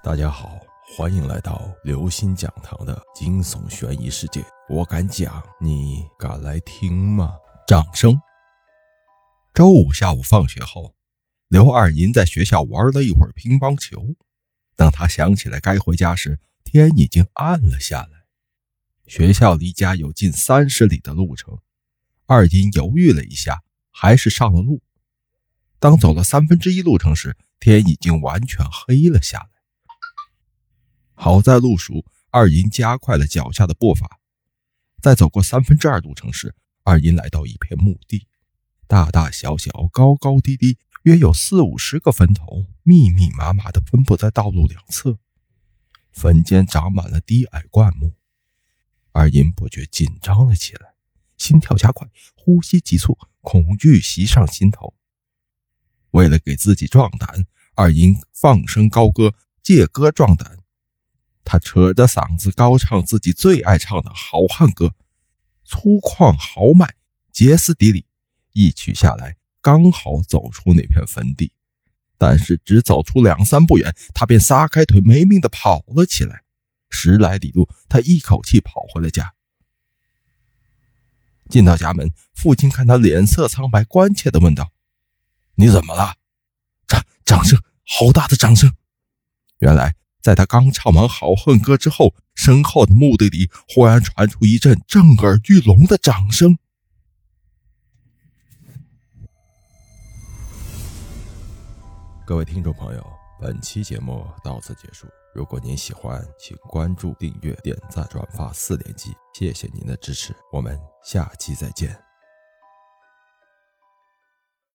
大家好，欢迎来到刘星讲堂的惊悚悬疑世界。我敢讲，你敢来听吗？掌声。周五下午放学后，刘二银在学校玩了一会儿乒乓球。当他想起来该回家时，天已经暗了下来。学校离家有近三十里的路程，二银犹豫了一下，还是上了路。当走了三分之一路程时，天已经完全黑了下来。好在路熟，二银加快了脚下的步伐。在走过三分之二路程时，二银来到一片墓地，大大小小、高高低低，约有四五十个坟头，密密麻麻地分布在道路两侧。坟间长满了低矮灌木，二银不觉紧张了起来，心跳加快，呼吸急促，恐惧袭上心头。为了给自己壮胆，二银放声高歌，借歌壮胆。他扯着嗓子高唱自己最爱唱的好汉歌，粗犷豪迈，歇斯底里。一曲下来，刚好走出那片坟地。但是只走出两三步远，他便撒开腿没命的跑了起来。十来里路，他一口气跑回了家。进到家门，父亲看他脸色苍白，关切的问道：“你怎么了？”掌掌声，好大的掌声！原来。在他刚唱完《好恨歌》之后，身后的墓地里忽然传出一阵震耳欲聋的掌声。各位听众朋友，本期节目到此结束。如果您喜欢，请关注、订阅、点赞、转发四连击，谢谢您的支持，我们下期再见。